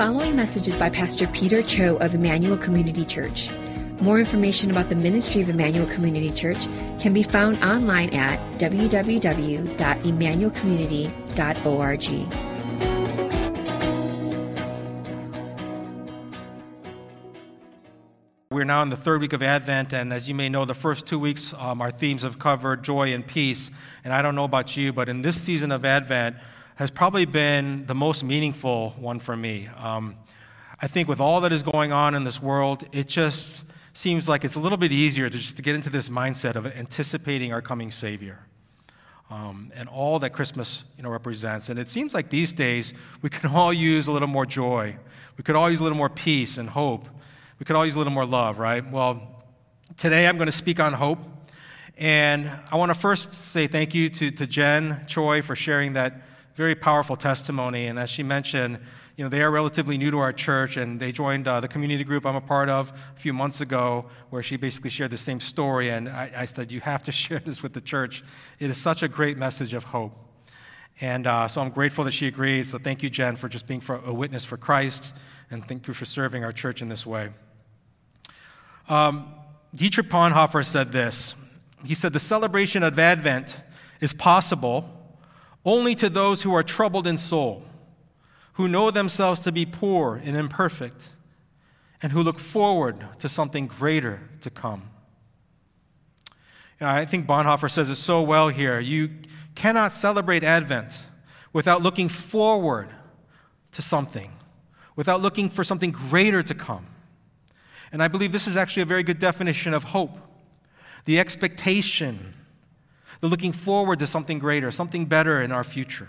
following message is by Pastor Peter Cho of Emmanuel Community Church. More information about the ministry of Emmanuel Community Church can be found online at www.emmanuelcommunity.org. We're now in the third week of Advent, and as you may know, the first two weeks, um, our themes have covered joy and peace. And I don't know about you, but in this season of Advent, has probably been the most meaningful one for me. Um, I think with all that is going on in this world, it just seems like it's a little bit easier to just to get into this mindset of anticipating our coming Savior. Um, and all that Christmas you know, represents. And it seems like these days we could all use a little more joy. We could all use a little more peace and hope. We could all use a little more love, right? Well, today I'm going to speak on hope. And I want to first say thank you to, to Jen Choi for sharing that very powerful testimony. And as she mentioned, you know, they are relatively new to our church, and they joined uh, the community group I'm a part of a few months ago, where she basically shared the same story. And I, I said, You have to share this with the church. It is such a great message of hope. And uh, so I'm grateful that she agreed. So thank you, Jen, for just being for a witness for Christ, and thank you for serving our church in this way. Um, Dietrich Bonhoeffer said this He said, The celebration of Advent is possible only to those who are troubled in soul, who know themselves to be poor and imperfect, and who look forward to something greater to come. You know, I think Bonhoeffer says it so well here. You cannot celebrate Advent without looking forward to something, without looking for something greater to come. And I believe this is actually a very good definition of hope the expectation the looking forward to something greater, something better in our future.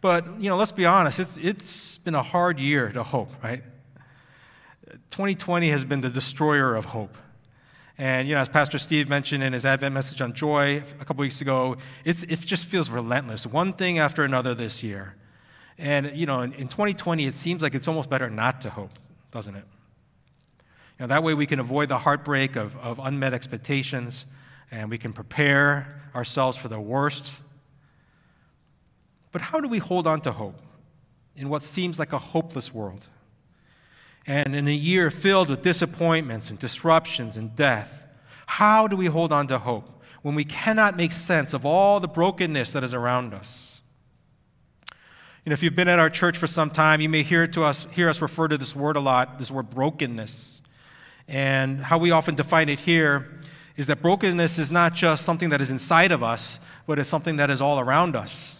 But, you know, let's be honest, it's, it's been a hard year to hope, right? 2020 has been the destroyer of hope. And, you know, as Pastor Steve mentioned in his Advent message on joy a couple weeks ago, it's, it just feels relentless, one thing after another this year. And, you know, in, in 2020, it seems like it's almost better not to hope, doesn't it? You know, that way we can avoid the heartbreak of, of unmet expectations and we can prepare ourselves for the worst. But how do we hold on to hope in what seems like a hopeless world? And in a year filled with disappointments and disruptions and death, how do we hold on to hope when we cannot make sense of all the brokenness that is around us? You know, if you've been at our church for some time, you may hear, to us, hear us refer to this word a lot, this word brokenness. And how we often define it here is that brokenness is not just something that is inside of us, but it's something that is all around us.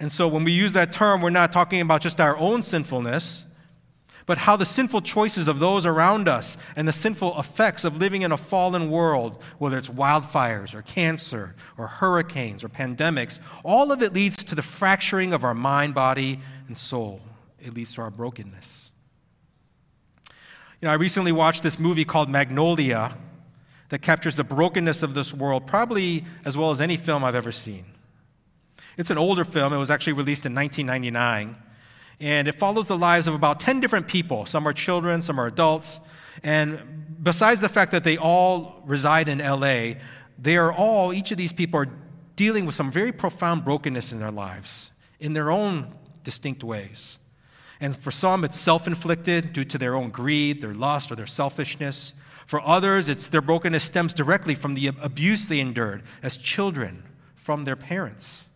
And so when we use that term, we're not talking about just our own sinfulness, but how the sinful choices of those around us and the sinful effects of living in a fallen world, whether it's wildfires or cancer or hurricanes or pandemics, all of it leads to the fracturing of our mind, body, and soul. It leads to our brokenness. You know, I recently watched this movie called Magnolia that captures the brokenness of this world, probably as well as any film I've ever seen. It's an older film, it was actually released in 1999, and it follows the lives of about 10 different people. Some are children, some are adults, and besides the fact that they all reside in LA, they are all, each of these people are dealing with some very profound brokenness in their lives, in their own distinct ways. And for some, it's self inflicted due to their own greed, their lust, or their selfishness. For others, it's their brokenness stems directly from the abuse they endured as children from their parents.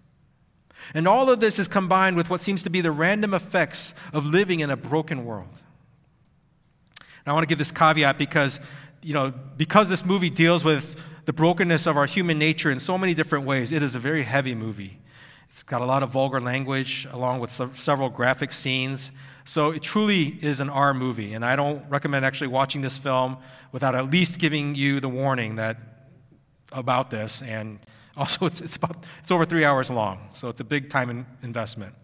And all of this is combined with what seems to be the random effects of living in a broken world. And I want to give this caveat because, you know, because this movie deals with the brokenness of our human nature in so many different ways, it is a very heavy movie. It's got a lot of vulgar language along with several graphic scenes. So it truly is an R movie, and I don't recommend actually watching this film without at least giving you the warning that about this. And also, it's, it's, about, it's over three hours long, so it's a big time in, investment.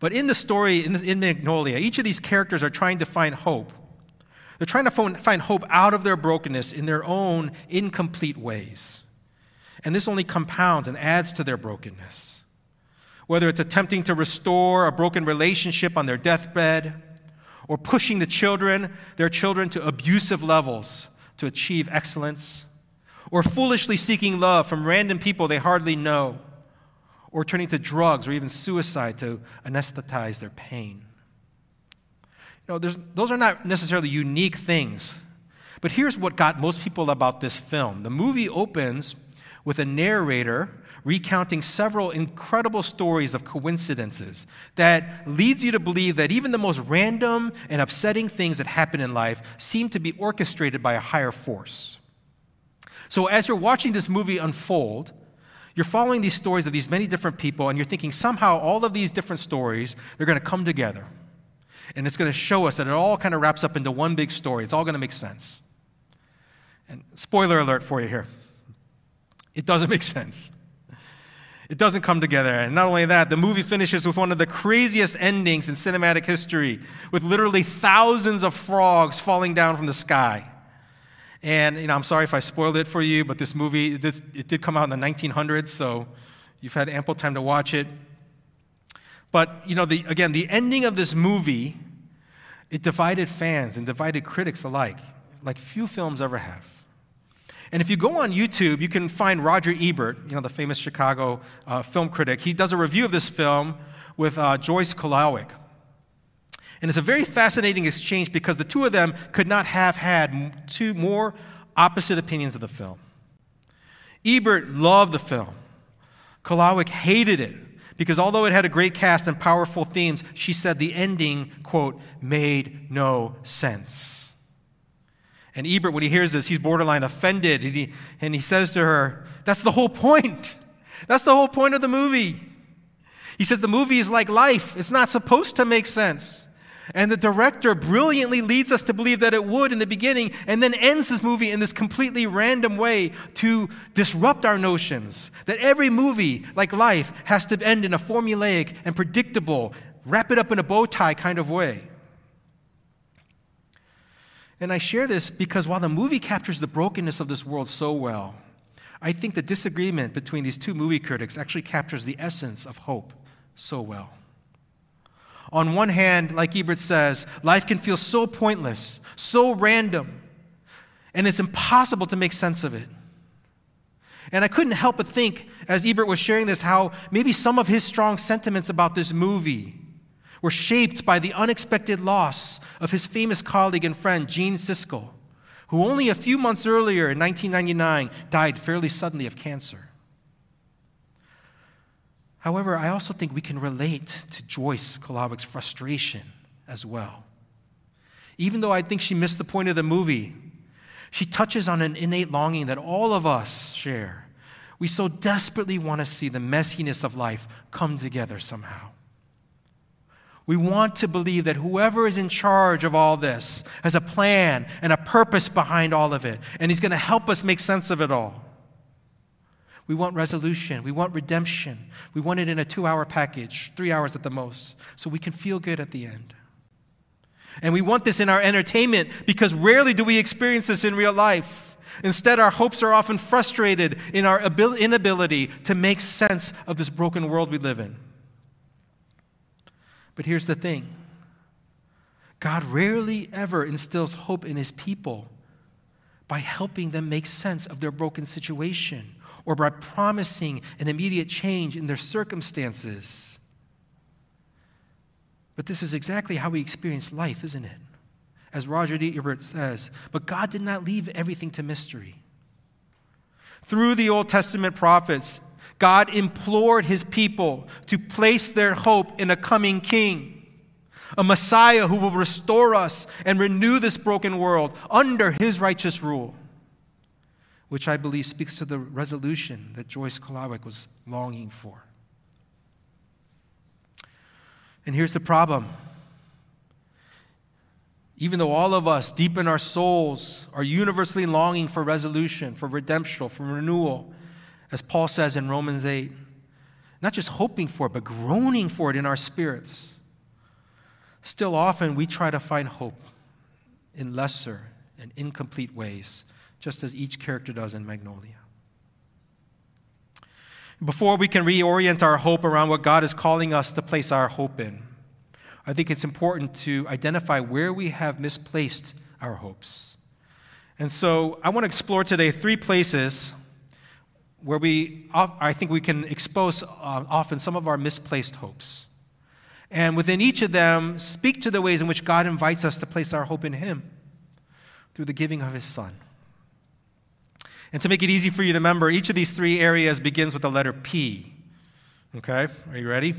But in the story, in, in Magnolia, each of these characters are trying to find hope. They're trying to find hope out of their brokenness in their own incomplete ways. And this only compounds and adds to their brokenness whether it's attempting to restore a broken relationship on their deathbed or pushing the children, their children, to abusive levels to achieve excellence, or foolishly seeking love from random people they hardly know, or turning to drugs or even suicide to anesthetize their pain. You know, those are not necessarily unique things. But here's what got most people about this film the movie opens with a narrator recounting several incredible stories of coincidences that leads you to believe that even the most random and upsetting things that happen in life seem to be orchestrated by a higher force. So as you're watching this movie unfold, you're following these stories of these many different people and you're thinking somehow all of these different stories they're going to come together. And it's going to show us that it all kind of wraps up into one big story. It's all going to make sense. And spoiler alert for you here. It doesn't make sense. It doesn't come together. And not only that, the movie finishes with one of the craziest endings in cinematic history, with literally thousands of frogs falling down from the sky. And you know, I'm sorry if I spoiled it for you, but this movie it, did come out in the 1900s, so you've had ample time to watch it. But you know, the, again, the ending of this movie it divided fans and divided critics alike, like few films ever have. And if you go on YouTube, you can find Roger Ebert, you know, the famous Chicago uh, film critic. He does a review of this film with uh, Joyce Kulhawik. And it's a very fascinating exchange because the two of them could not have had two more opposite opinions of the film. Ebert loved the film. Kulhawik hated it because although it had a great cast and powerful themes, she said the ending, quote, made no sense. And Ebert, when he hears this, he's borderline offended. And he, and he says to her, That's the whole point. That's the whole point of the movie. He says the movie is like life, it's not supposed to make sense. And the director brilliantly leads us to believe that it would in the beginning and then ends this movie in this completely random way to disrupt our notions. That every movie, like life, has to end in a formulaic and predictable, wrap it up in a bow tie kind of way. And I share this because while the movie captures the brokenness of this world so well, I think the disagreement between these two movie critics actually captures the essence of hope so well. On one hand, like Ebert says, life can feel so pointless, so random, and it's impossible to make sense of it. And I couldn't help but think, as Ebert was sharing this, how maybe some of his strong sentiments about this movie were shaped by the unexpected loss of his famous colleague and friend, Gene Siskel, who only a few months earlier in 1999 died fairly suddenly of cancer. However, I also think we can relate to Joyce Kulhawik's frustration as well. Even though I think she missed the point of the movie, she touches on an innate longing that all of us share. We so desperately want to see the messiness of life come together somehow. We want to believe that whoever is in charge of all this has a plan and a purpose behind all of it, and He's going to help us make sense of it all. We want resolution. We want redemption. We want it in a two hour package, three hours at the most, so we can feel good at the end. And we want this in our entertainment because rarely do we experience this in real life. Instead, our hopes are often frustrated in our inability to make sense of this broken world we live in. But here's the thing God rarely ever instills hope in his people by helping them make sense of their broken situation or by promising an immediate change in their circumstances. But this is exactly how we experience life, isn't it? As Roger D. Ebert says, but God did not leave everything to mystery. Through the Old Testament prophets, God implored his people to place their hope in a coming king, a Messiah who will restore us and renew this broken world under his righteous rule, which I believe speaks to the resolution that Joyce Kulhawik was longing for. And here's the problem. Even though all of us, deep in our souls, are universally longing for resolution, for redemption, for renewal, as Paul says in Romans 8, not just hoping for it, but groaning for it in our spirits. Still, often we try to find hope in lesser and incomplete ways, just as each character does in Magnolia. Before we can reorient our hope around what God is calling us to place our hope in, I think it's important to identify where we have misplaced our hopes. And so I want to explore today three places where we, I think we can expose uh, often some of our misplaced hopes. And within each of them, speak to the ways in which God invites us to place our hope in Him through the giving of His Son. And to make it easy for you to remember, each of these three areas begins with the letter P. Okay, are you ready?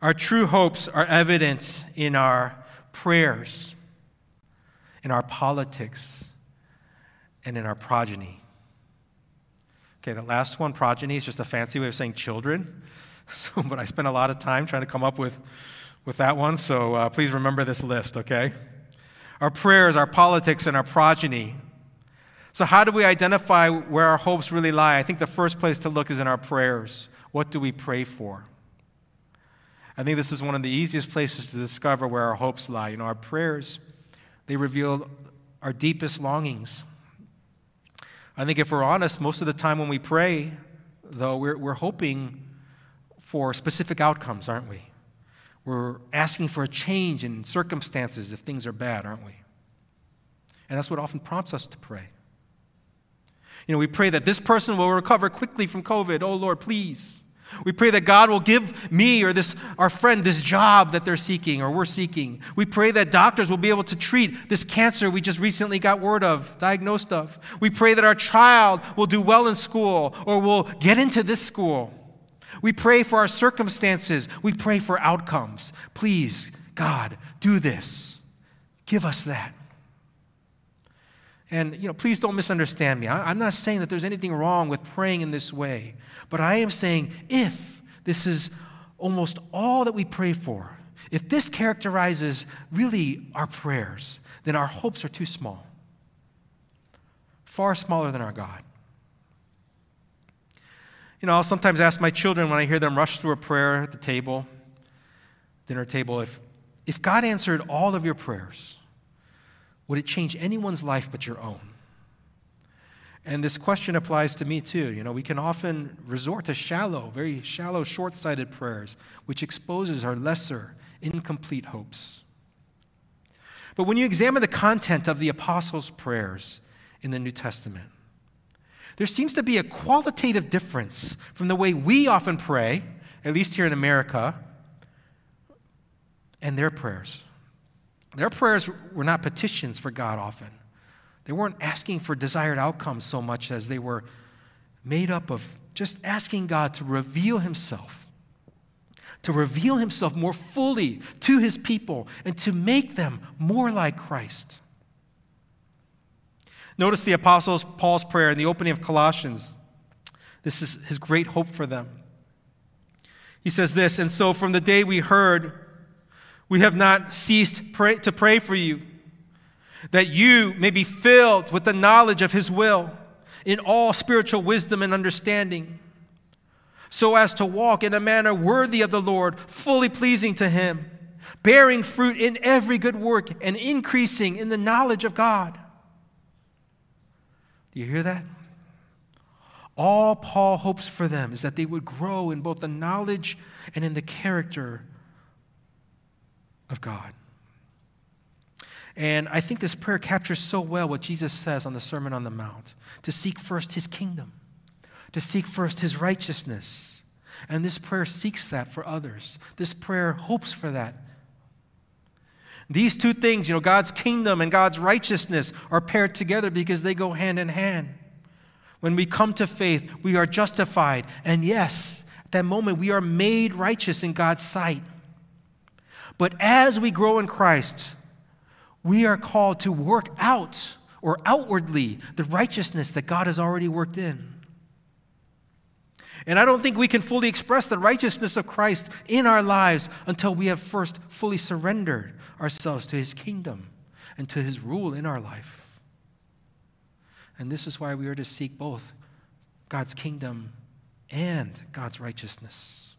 Our true hopes are evident in our prayers, in our politics, and in our progeny. Okay, the last one, progeny, is just a fancy way of saying children. So, but I spent a lot of time trying to come up with, with that one, so uh, please remember this list, okay? Our prayers, our politics, and our progeny. So, how do we identify where our hopes really lie? I think the first place to look is in our prayers. What do we pray for? I think this is one of the easiest places to discover where our hopes lie. You know, our prayers, they reveal our deepest longings. I think if we're honest, most of the time when we pray, though, we're, we're hoping for specific outcomes, aren't we? We're asking for a change in circumstances if things are bad, aren't we? And that's what often prompts us to pray. You know, we pray that this person will recover quickly from COVID. Oh, Lord, please. We pray that God will give me or this our friend this job that they're seeking or we're seeking. We pray that doctors will be able to treat this cancer we just recently got word of, diagnosed of. We pray that our child will do well in school or will get into this school. We pray for our circumstances. We pray for outcomes. Please, God, do this. Give us that. And, you know, please don't misunderstand me. I'm not saying that there's anything wrong with praying in this way, but I am saying if this is almost all that we pray for, if this characterizes really our prayers, then our hopes are too small, far smaller than our God. You know, I'll sometimes ask my children when I hear them rush through a prayer at the table, dinner table, if, if God answered all of your prayers, would it change anyone's life but your own? And this question applies to me too. You know, we can often resort to shallow, very shallow, short sighted prayers, which exposes our lesser, incomplete hopes. But when you examine the content of the apostles' prayers in the New Testament, there seems to be a qualitative difference from the way we often pray, at least here in America, and their prayers. Their prayers were not petitions for God often. They weren't asking for desired outcomes so much as they were made up of just asking God to reveal Himself, to reveal Himself more fully to His people, and to make them more like Christ. Notice the Apostles Paul's prayer in the opening of Colossians. This is his great hope for them. He says this, and so from the day we heard, we have not ceased pray, to pray for you, that you may be filled with the knowledge of his will in all spiritual wisdom and understanding, so as to walk in a manner worthy of the Lord, fully pleasing to him, bearing fruit in every good work and increasing in the knowledge of God do you hear that? All Paul hopes for them is that they would grow in both the knowledge and in the character of God. And I think this prayer captures so well what Jesus says on the Sermon on the Mount to seek first his kingdom, to seek first his righteousness. And this prayer seeks that for others. This prayer hopes for that these two things, you know, God's kingdom and God's righteousness are paired together because they go hand in hand. When we come to faith, we are justified. And yes, at that moment, we are made righteous in God's sight. But as we grow in Christ, we are called to work out or outwardly the righteousness that God has already worked in. And I don't think we can fully express the righteousness of Christ in our lives until we have first fully surrendered ourselves to his kingdom and to his rule in our life. And this is why we are to seek both God's kingdom and God's righteousness.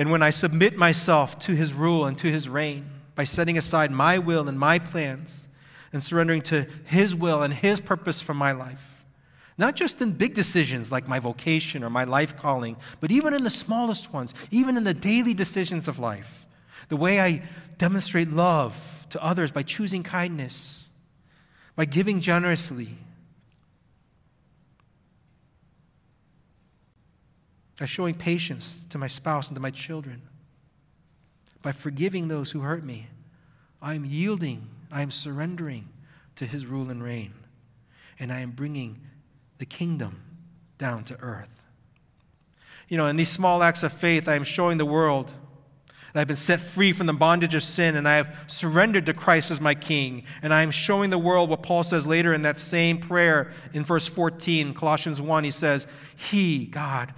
And when I submit myself to his rule and to his reign by setting aside my will and my plans and surrendering to his will and his purpose for my life, not just in big decisions like my vocation or my life calling, but even in the smallest ones, even in the daily decisions of life, the way I demonstrate love to others by choosing kindness, by giving generously. By showing patience to my spouse and to my children, by forgiving those who hurt me. I am yielding, I am surrendering to his rule and reign, and I am bringing the kingdom down to earth. You know, in these small acts of faith, I am showing the world that I've been set free from the bondage of sin and I have surrendered to Christ as my King. And I am showing the world what Paul says later in that same prayer in verse 14, Colossians 1. He says, He, God,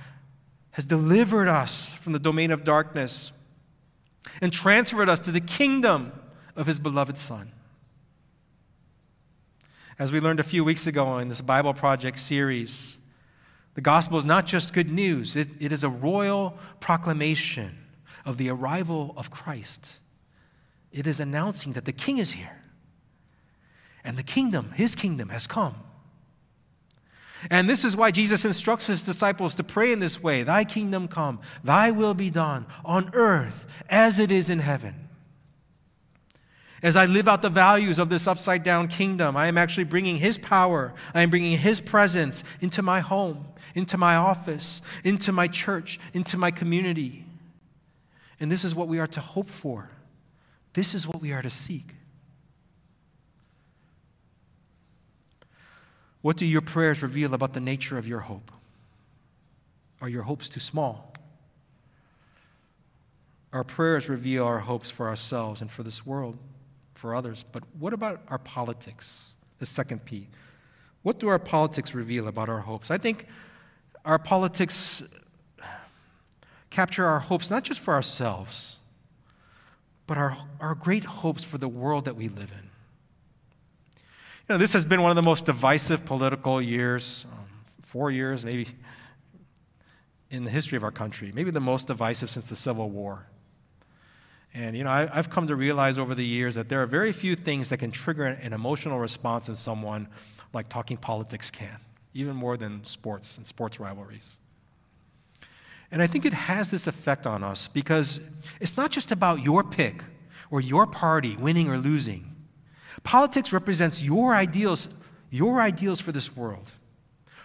has delivered us from the domain of darkness and transferred us to the kingdom of His beloved Son. As we learned a few weeks ago in this Bible Project series, the gospel is not just good news, it, it is a royal proclamation of the arrival of Christ. It is announcing that the king is here. And the kingdom, his kingdom, has come. And this is why Jesus instructs his disciples to pray in this way Thy kingdom come, thy will be done on earth as it is in heaven. As I live out the values of this upside down kingdom, I am actually bringing His power, I am bringing His presence into my home, into my office, into my church, into my community. And this is what we are to hope for. This is what we are to seek. What do your prayers reveal about the nature of your hope? Are your hopes too small? Our prayers reveal our hopes for ourselves and for this world, for others. But what about our politics? The second P. What do our politics reveal about our hopes? I think our politics capture our hopes not just for ourselves, but our, our great hopes for the world that we live in. You know, this has been one of the most divisive political years, um, four years maybe, in the history of our country, maybe the most divisive since the Civil War. And, you know, I, have come to realize over the years that there are very few things that can trigger an emotional response in someone like talking politics can, even more than sports and sports rivalries. And I think it has this effect on us because it's not just about your pick or your party winning or losing. Politics represents your ideals, your ideals for this world,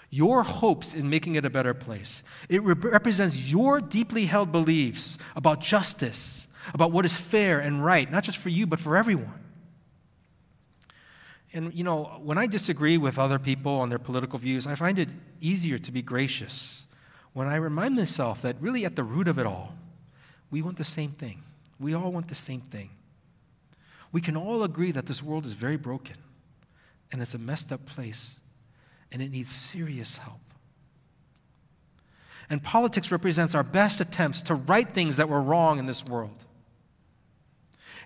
your hopes in making it a better place. It re- represents your deeply held beliefs about justice, about what is fair and right, not just for you, but for everyone. And, you know, when I disagree with other people on their political views, I find it easier to be gracious when I remind myself that really at the root of it all, we want the same thing. We all want the same thing. We can all agree that this world is very broken and it's a messed up place and it needs serious help. And politics represents our best attempts to right things that were wrong in this world.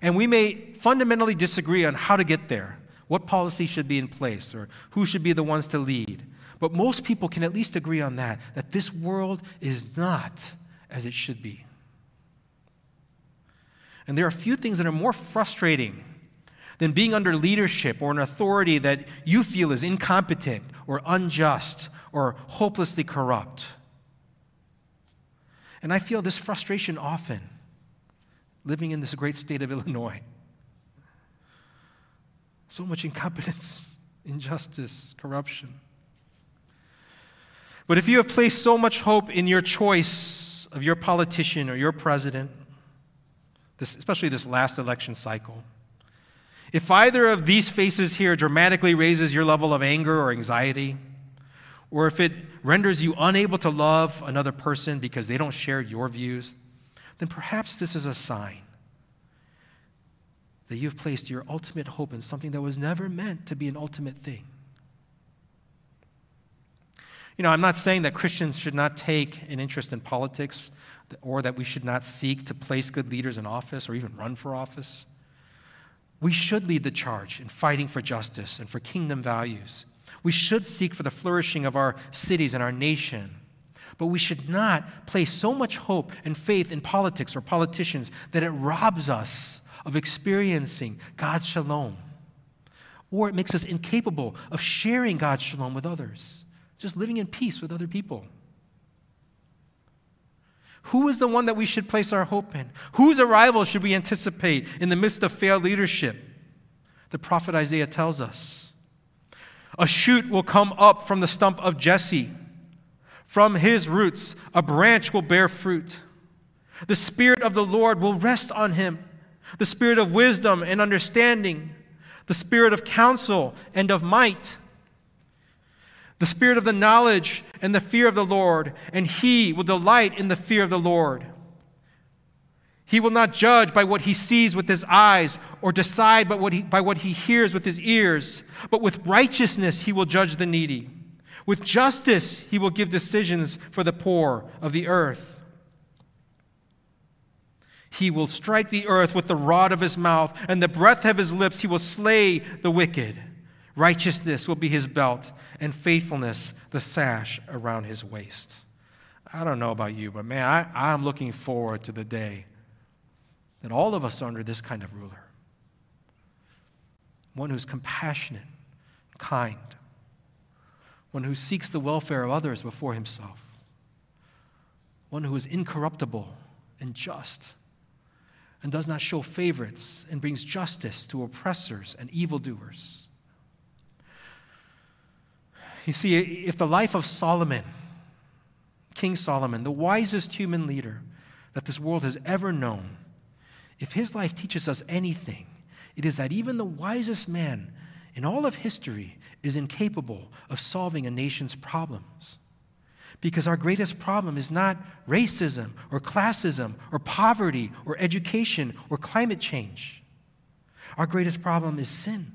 And we may fundamentally disagree on how to get there, what policy should be in place, or who should be the ones to lead. But most people can at least agree on that, that this world is not as it should be. And there are a few things that are more frustrating than being under leadership or an authority that you feel is incompetent or unjust or hopelessly corrupt. And I feel this frustration often living in this great state of Illinois. So much incompetence, injustice, corruption. But if you have placed so much hope in your choice of your politician or your president, this, especially this last election cycle, if either of these faces here dramatically raises your level of anger or anxiety, or if it renders you unable to love another person because they don't share your views, then perhaps this is a sign that you've placed your ultimate hope in something that was never meant to be an ultimate thing. You know, I'm not saying that Christians should not take an interest in politics or that we should not seek to place good leaders in office or even run for office. We should lead the charge in fighting for justice and for kingdom values. We should seek for the flourishing of our cities and our nation. But we should not place so much hope and faith in politics or politicians that it robs us of experiencing God's shalom or it makes us incapable of sharing God's shalom with others just living in peace with other people. Who is the one that we should place our hope in? Whose arrival should we anticipate in the midst of failed leadership? The prophet Isaiah tells us A shoot will come up from the stump of Jesse. From his roots, a branch will bear fruit. The Spirit of the Lord will rest on him the Spirit of wisdom and understanding, the Spirit of counsel and of might, the Spirit of the knowledge and the fear of the Lord, and he will delight in the fear of the Lord. He will not judge by what he sees with his eyes or decide by what, he, by what he hears with his ears, but with righteousness he will judge the needy. With justice he will give decisions for the poor of the earth. He will strike the earth with the rod of his mouth, and the breath of his lips he will slay the wicked. Righteousness will be his belt, and faithfulness the sash around his waist. I don't know about you, but man, I, I'm looking forward to the day that all of us are under this kind of ruler one who's compassionate, kind, one who seeks the welfare of others before himself, one who is incorruptible and just, and does not show favorites and brings justice to oppressors and evildoers. You see, if the life of Solomon, King Solomon, the wisest human leader that this world has ever known, if his life teaches us anything, it is that even the wisest man in all of history is incapable of solving a nation's problems. Because our greatest problem is not racism or classism or poverty or education or climate change. Our greatest problem is sin.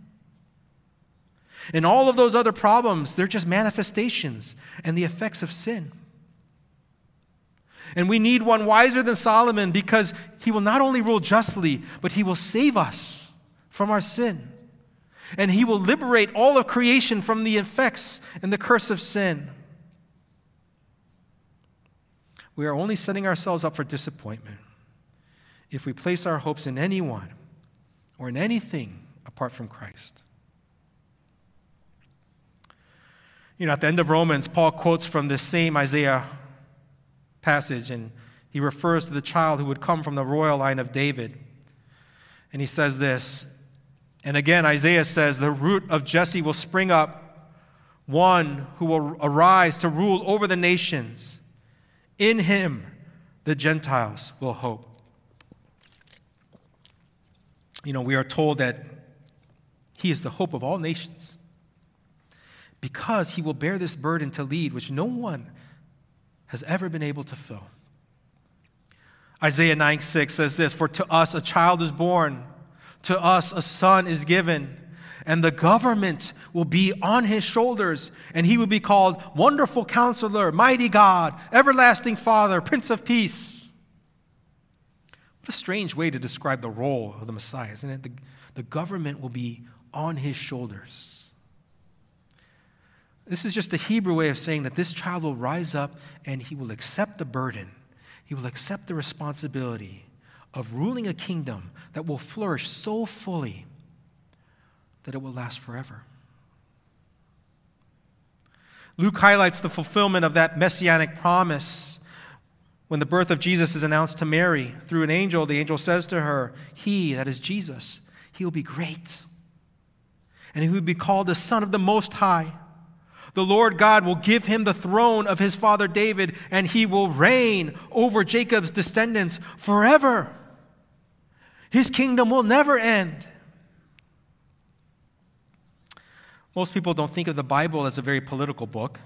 And all of those other problems, they're just manifestations and the effects of sin. And we need one wiser than Solomon because he will not only rule justly, but he will save us from our sin. And he will liberate all of creation from the effects and the curse of sin. We are only setting ourselves up for disappointment if we place our hopes in anyone or in anything apart from Christ. You know, at the end of Romans, Paul quotes from this same Isaiah passage, and he refers to the child who would come from the royal line of David. And he says this, and again, Isaiah says, The root of Jesse will spring up, one who will arise to rule over the nations. In him, the Gentiles will hope. You know, we are told that he is the hope of all nations because he will bear this burden to lead, which no one has ever been able to fill. Isaiah 9 6 says this For to us a child is born, to us a son is given, and the government will be on his shoulders, and he will be called Wonderful Counselor, Mighty God, Everlasting Father, Prince of Peace. What a strange way to describe the role of the Messiah, isn't it? The, the government will be on his shoulders. This is just a Hebrew way of saying that this child will rise up and he will accept the burden, he will accept the responsibility of ruling a kingdom that will flourish so fully that it will last forever. Luke highlights the fulfillment of that messianic promise when the birth of Jesus is announced to Mary through an angel. The angel says to her, He, that is Jesus, he will be great, and he will be called the Son of the Most High. The Lord God will give him the throne of his father David, and he will reign over Jacob's descendants forever. His kingdom will never end. Most people don't think of the Bible as a very political book.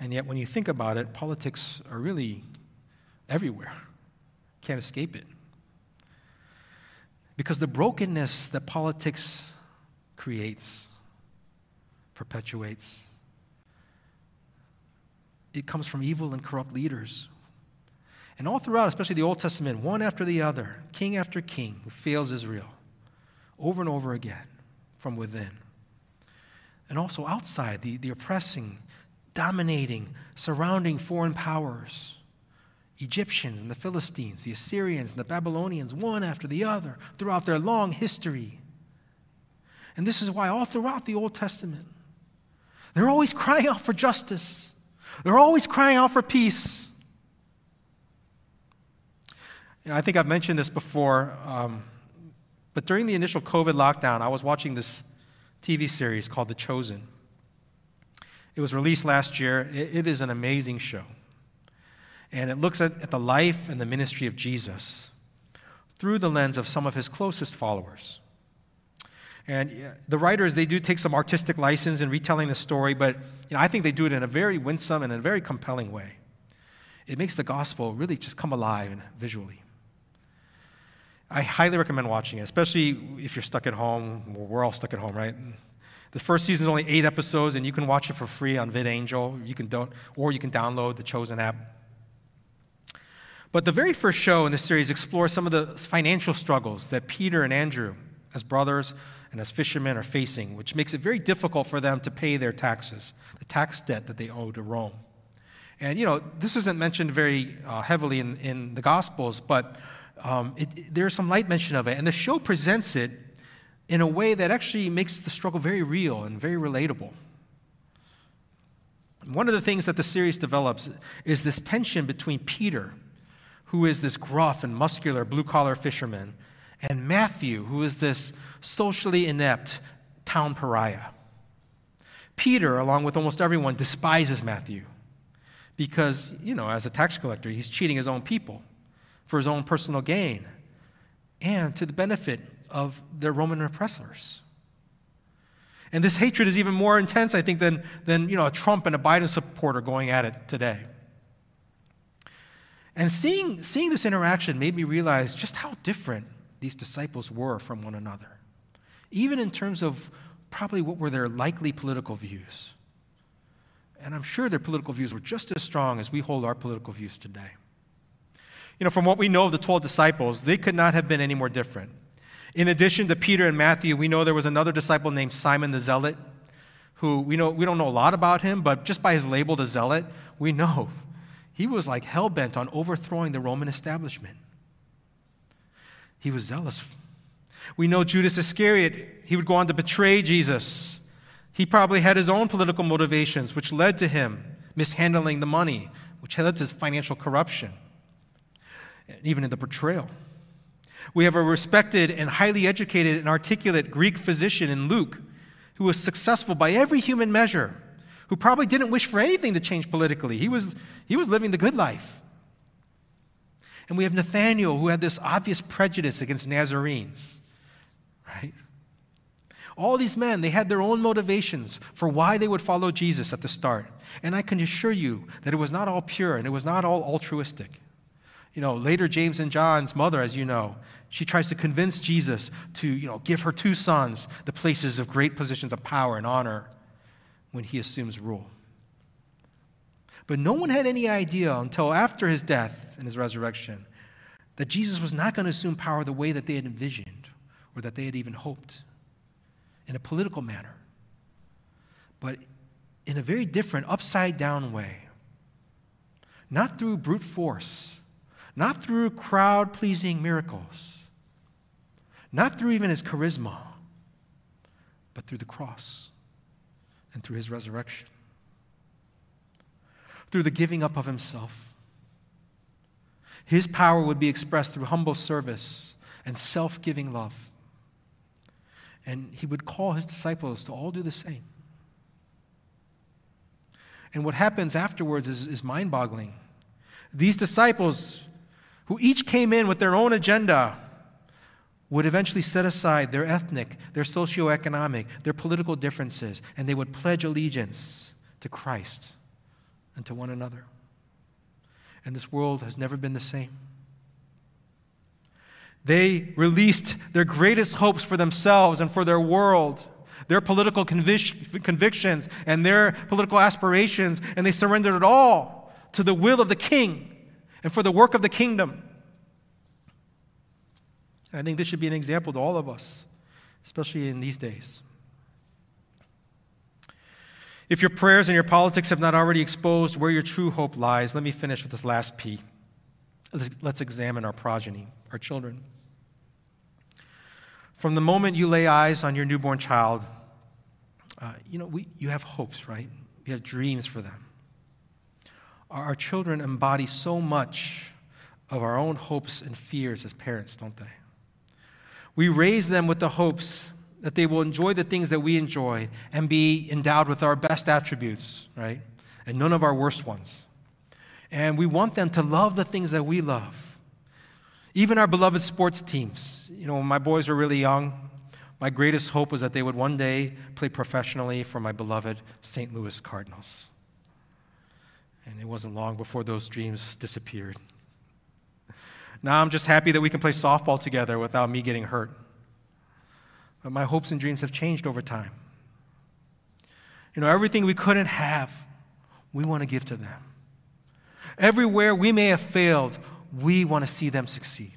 And yet, when you think about it, politics are really everywhere. Can't escape it. Because the brokenness that politics creates perpetuates. It comes from evil and corrupt leaders. And all throughout, especially the Old Testament, one after the other, king after king who fails Israel over and over again from within. And also outside, the, the oppressing, dominating, surrounding foreign powers. Egyptians and the Philistines, the Assyrians and the Babylonians, one after the other, throughout their long history. And this is why, all throughout the Old Testament, they're always crying out for justice, they're always crying out for peace. You know, I think I've mentioned this before, um, but during the initial COVID lockdown, I was watching this TV series called The Chosen. It was released last year. it, it is an amazing show. And it looks at, at the life and the ministry of Jesus through the lens of some of his closest followers. And the writers, they do take some artistic license in retelling the story, but you know, I think they do it in a very winsome and a very compelling way. It makes the gospel really just come alive visually. I highly recommend watching it, especially if you're stuck at home. We're all stuck at home, right? The first season is only eight episodes, and you can watch it for free on VidAngel. You can don't, or you can download the Chosen app. But the very first show in this series explores some of the financial struggles that Peter and Andrew, as brothers, and as fishermen are facing, which makes it very difficult for them to pay their taxes, the tax debt that they owe to Rome. And, you know, this isn't mentioned very uh, heavily in, in the Gospels, but um, it, it, there's some light mention of it. And the show presents it in a way that actually makes the struggle very real and very relatable. One of the things that the series develops is this tension between Peter, who is this gruff and muscular blue collar fisherman, and Matthew, who is this socially inept town pariah. Peter, along with almost everyone, despises Matthew because, you know, as a tax collector, he's cheating his own people for his own personal gain and to the benefit of their Roman oppressors. And this hatred is even more intense, I think, than, than you know, a Trump and a Biden supporter going at it today. And seeing, seeing this interaction made me realize just how different these disciples were from one another, even in terms of probably what were their likely political views. And I'm sure their political views were just as strong as we hold our political views today. You know, from what we know of the 12 disciples, they could not have been any more different. In addition to Peter and Matthew, we know there was another disciple named Simon the Zealot, who we, know, we don't know a lot about him, but just by his label, the Zealot, we know he was like hell bent on overthrowing the Roman establishment. He was zealous. We know Judas Iscariot, he would go on to betray Jesus. He probably had his own political motivations, which led to him mishandling the money, which led to his financial corruption, even in the betrayal. We have a respected and highly educated and articulate Greek physician in Luke who was successful by every human measure, who probably didn't wish for anything to change politically. He was, he was living the good life. And we have Nathaniel, who had this obvious prejudice against Nazarenes, right? All these men, they had their own motivations for why they would follow Jesus at the start. And I can assure you that it was not all pure and it was not all altruistic. You know, later James and John's mother, as you know, she tries to convince Jesus to, you know, give her two sons the places of great positions of power and honor when he assumes rule. But no one had any idea until after his death and his resurrection that Jesus was not going to assume power the way that they had envisioned or that they had even hoped in a political manner, but in a very different, upside down way. Not through brute force, not through crowd pleasing miracles, not through even his charisma, but through the cross and through his resurrection through the giving up of himself. His power would be expressed through humble service and self giving love. And he would call his disciples to all do the same. And what happens afterwards is, is mind boggling. These disciples, who each came in with their own agenda, would eventually set aside their ethnic, their socioeconomic, their political differences, and they would pledge allegiance to Christ and to one another. And this world has never been the same. They released their greatest hopes for themselves and for their world, their political convic- convictions and their political aspirations, and they surrendered it all to the will of the king and for the work of the kingdom. And I think this should be an example to all of us, especially in these days. If your prayers and your politics have not already exposed where your true hope lies, let me finish with this last P. Let's examine our progeny, our children. From the moment you lay eyes on your newborn child, uh, you know, we, you have hopes, right? You have dreams for them. Our, our children embody so much of our own hopes and fears as parents, don't they? We raise them with the hopes that they will enjoy the things that we enjoy and be endowed with our best attributes, right? And none of our worst ones. And we want them to love the things that we love. Even our beloved sports teams. You know, when my boys were really young, my greatest hope was that they would one day play professionally for my beloved St. Louis Cardinals. And it wasn't long before those dreams disappeared. Now I'm just happy that we can play softball together without me getting hurt. But my hopes and dreams have changed over time. You know, everything we couldn't have, we want to give to them. Everywhere we may have failed, we want to see them succeed.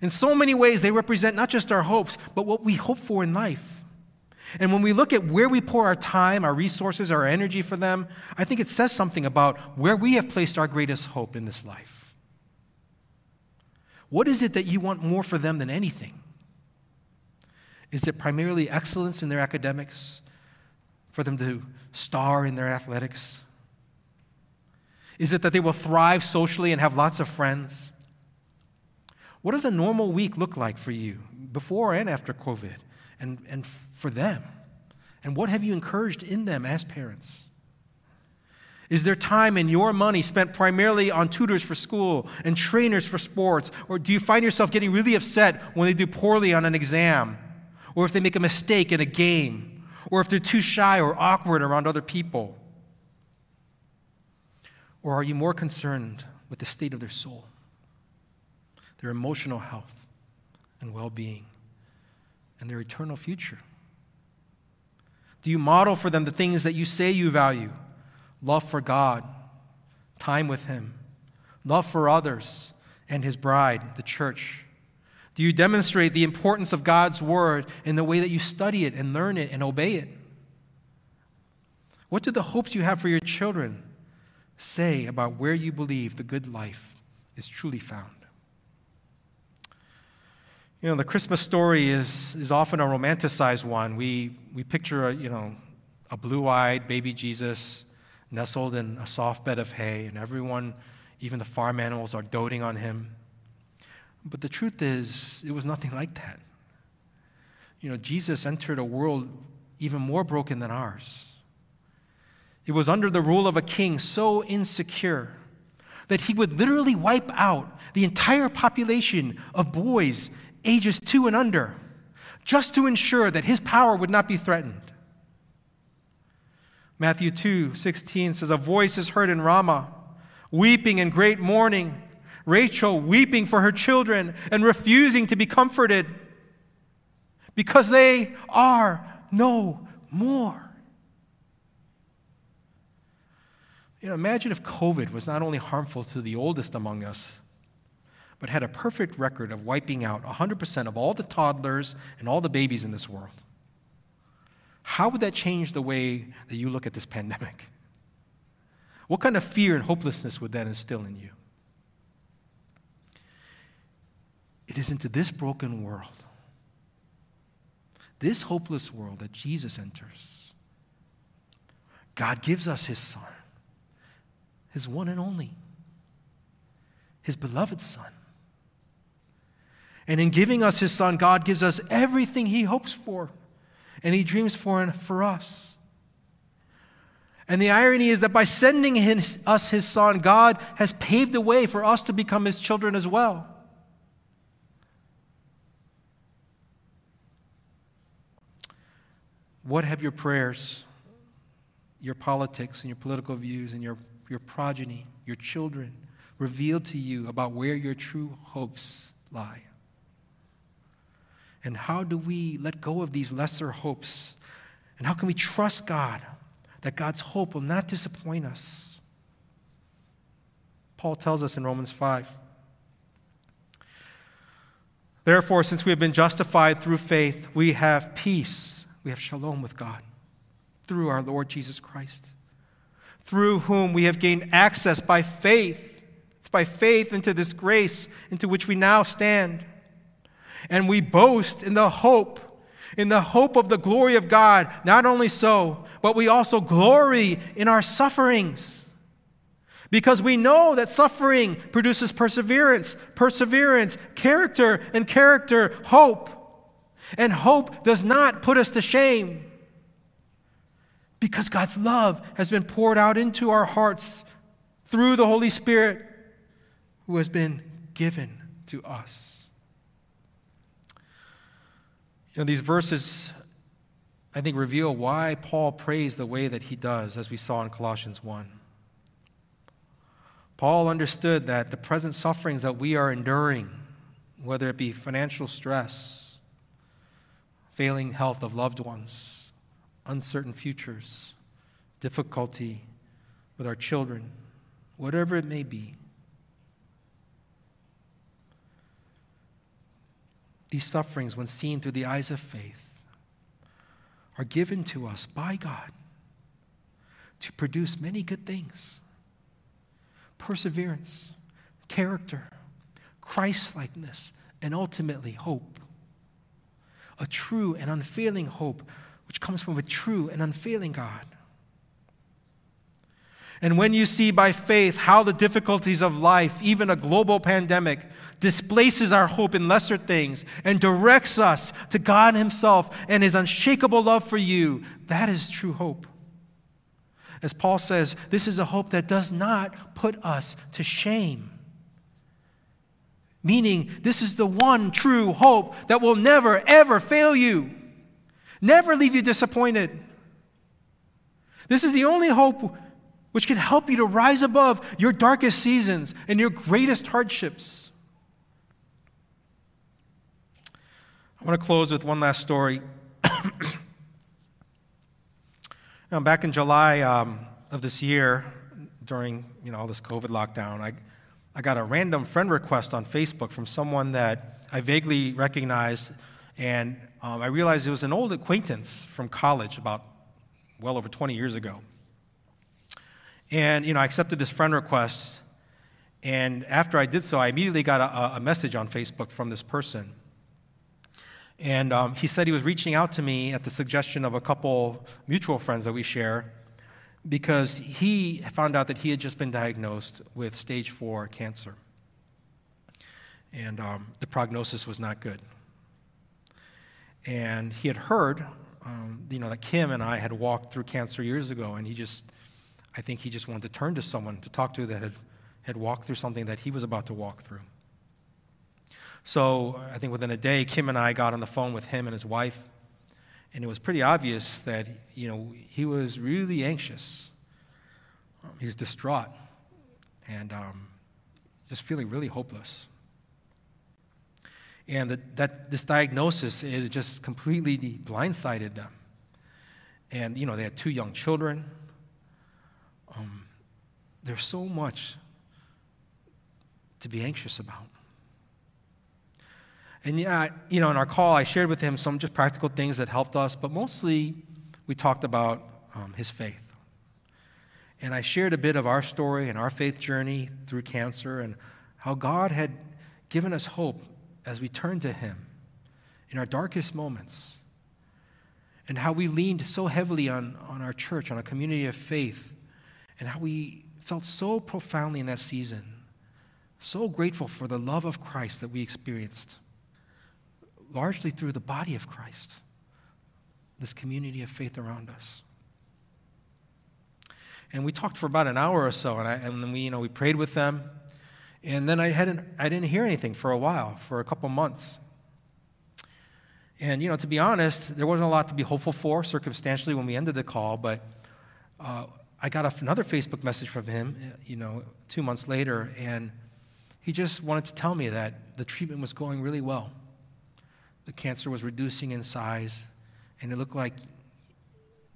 In so many ways, they represent not just our hopes, but what we hope for in life. And when we look at where we pour our time, our resources, our energy for them, I think it says something about where we have placed our greatest hope in this life. What is it that you want more for them than anything? Is it primarily excellence in their academics, for them to star in their athletics? Is it that they will thrive socially and have lots of friends? What does a normal week look like for you before and after COVID and, and for them? And what have you encouraged in them as parents? Is there time and your money spent primarily on tutors for school and trainers for sports? Or do you find yourself getting really upset when they do poorly on an exam? Or if they make a mistake in a game? Or if they're too shy or awkward around other people? Or are you more concerned with the state of their soul? their emotional health and well being, and their eternal future? Do you model for them the things that you say you value? Love for God, time with Him, love for others and His bride, the church? Do you demonstrate the importance of God's Word in the way that you study it and learn it and obey it? What do the hopes you have for your children say about where you believe the good life is truly found? You know, the Christmas story is, is often a romanticized one. We, we picture, a, you know, a blue-eyed baby Jesus nestled in a soft bed of hay, and everyone, even the farm animals, are doting on him. But the truth is, it was nothing like that. You know, Jesus entered a world even more broken than ours. It was under the rule of a king so insecure that he would literally wipe out the entire population of boys ages two and under, just to ensure that his power would not be threatened. Matthew 2 16 says, A voice is heard in Ramah, weeping and great mourning, Rachel weeping for her children and refusing to be comforted because they are no more. You know, imagine if COVID was not only harmful to the oldest among us, but had a perfect record of wiping out 100% of all the toddlers and all the babies in this world. How would that change the way that you look at this pandemic? What kind of fear and hopelessness would that instill in you? It is into this broken world, this hopeless world that Jesus enters. God gives us His Son, His one and only, His beloved Son. And in giving us his son, God gives us everything he hopes for and he dreams for and for us. And the irony is that by sending his, us his son, God has paved the way for us to become his children as well. What have your prayers, your politics, and your political views, and your, your progeny, your children revealed to you about where your true hopes lie? And how do we let go of these lesser hopes? And how can we trust God that God's hope will not disappoint us? Paul tells us in Romans 5. Therefore, since we have been justified through faith, we have peace, we have shalom with God through our Lord Jesus Christ, through whom we have gained access by faith. It's by faith into this grace into which we now stand. And we boast in the hope, in the hope of the glory of God. Not only so, but we also glory in our sufferings. Because we know that suffering produces perseverance, perseverance, character, and character, hope. And hope does not put us to shame because God's love has been poured out into our hearts through the Holy Spirit who has been given to us. You know, these verses, I think, reveal why Paul prays the way that he does, as we saw in Colossians 1. Paul understood that the present sufferings that we are enduring, whether it be financial stress, failing health of loved ones, uncertain futures, difficulty with our children, whatever it may be, these sufferings, when seen through the eyes of faith, are given to us by God to produce many good things perseverance, character, Christlikeness, and ultimately hope. A true and unfailing hope, which comes from a true and unfailing God. And when you see by faith how the difficulties of life, even a global pandemic, displaces our hope in lesser things and directs us to God Himself and His unshakable love for you, that is true hope. As Paul says, this is a hope that does not put us to shame. Meaning, this is the one true hope that will never, ever fail you, never leave you disappointed. This is the only hope which can help you to rise above your darkest seasons and your greatest hardships. I want to close with one last story. Now, back in July um, of this year, during you know all this COVID lockdown, I, I got a random friend request on Facebook from someone that I vaguely recognized, and um, I realized it was an old acquaintance from college about well over 20 years ago. And you know, I accepted this friend request, and after I did so, I immediately got a, a message on Facebook from this person. And um, he said he was reaching out to me at the suggestion of a couple mutual friends that we share because he found out that he had just been diagnosed with stage four cancer. And um, the prognosis was not good. And he had heard, um, you know, that Kim and I had walked through cancer years ago, and he just, I think he just wanted to turn to someone to talk to that had, had walked through something that he was about to walk through. So I think within a day, Kim and I got on the phone with him and his wife, and it was pretty obvious that you know he was really anxious. He's distraught, and um, just feeling really hopeless. And that, that this diagnosis it just completely blindsided them. And you know they had two young children. Um, there's so much to be anxious about. And yeah, you know, in our call, I shared with him some just practical things that helped us, but mostly we talked about um, his faith. And I shared a bit of our story and our faith journey through cancer and how God had given us hope as we turned to Him in our darkest moments. And how we leaned so heavily on, on our church, on a community of faith, and how we felt so profoundly in that season, so grateful for the love of Christ that we experienced largely through the body of Christ, this community of faith around us. And we talked for about an hour or so, and, I, and then we, you know, we prayed with them. And then I, hadn't, I didn't hear anything for a while, for a couple months. And, you know, to be honest, there wasn't a lot to be hopeful for circumstantially when we ended the call, but uh, I got another Facebook message from him, you know, two months later, and he just wanted to tell me that the treatment was going really well the cancer was reducing in size, and it looked like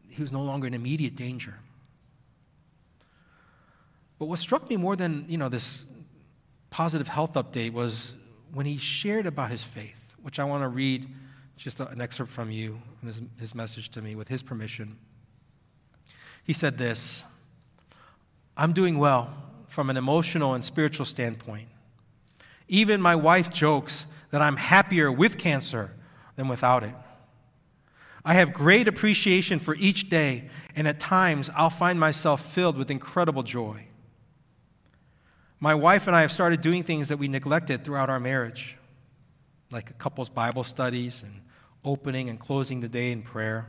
he was no longer in immediate danger. But what struck me more than you know this positive health update was when he shared about his faith, which I want to read just an excerpt from you, his, his message to me with his permission. He said this I'm doing well from an emotional and spiritual standpoint. Even my wife jokes that I'm happier with cancer than without it. I have great appreciation for each day, and at times I'll find myself filled with incredible joy. My wife and I have started doing things that we neglected throughout our marriage, like a couples Bible studies and opening and closing the day in prayer.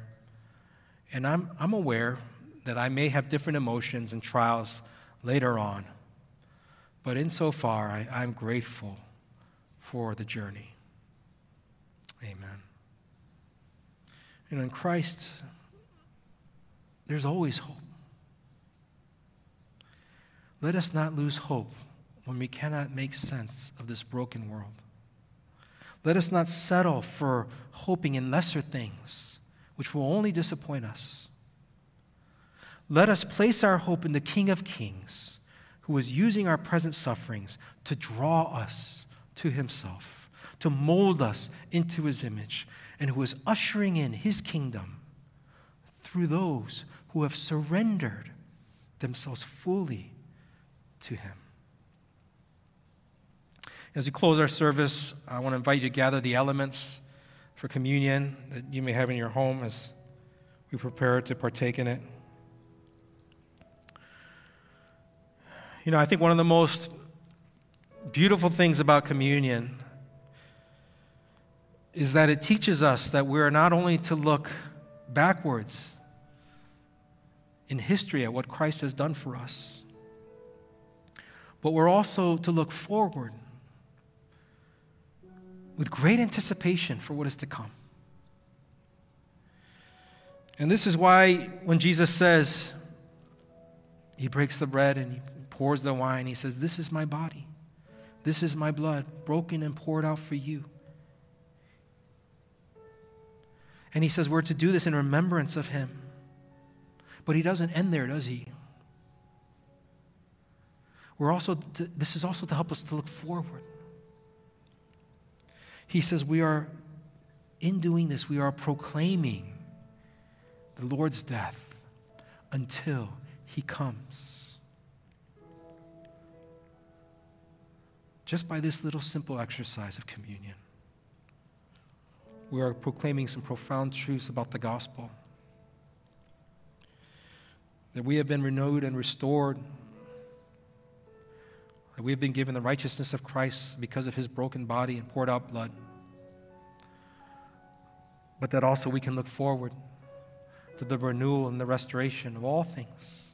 And I'm, I'm aware that I may have different emotions and trials later on. But insofar, I, I'm grateful for the journey. Amen. You know, in Christ, there's always hope. Let us not lose hope when we cannot make sense of this broken world. Let us not settle for hoping in lesser things, which will only disappoint us. Let us place our hope in the King of Kings, who is using our present sufferings to draw us to himself, to mold us into his image, and who is ushering in his kingdom through those who have surrendered themselves fully to him. As we close our service, I want to invite you to gather the elements for communion that you may have in your home as we prepare to partake in it. You know, I think one of the most beautiful things about communion is that it teaches us that we are not only to look backwards in history at what Christ has done for us, but we're also to look forward with great anticipation for what is to come. And this is why when Jesus says, He breaks the bread and He pours the wine, He says, This is my body. This is my blood, broken and poured out for you. And He says, We're to do this in remembrance of Him. But He doesn't end there, does He? We're also to, this is also to help us to look forward. He says, We are, in doing this, we are proclaiming the Lord's death until he comes. Just by this little simple exercise of communion, we are proclaiming some profound truths about the gospel. That we have been renewed and restored that we have been given the righteousness of Christ because of his broken body and poured out blood. But that also we can look forward to the renewal and the restoration of all things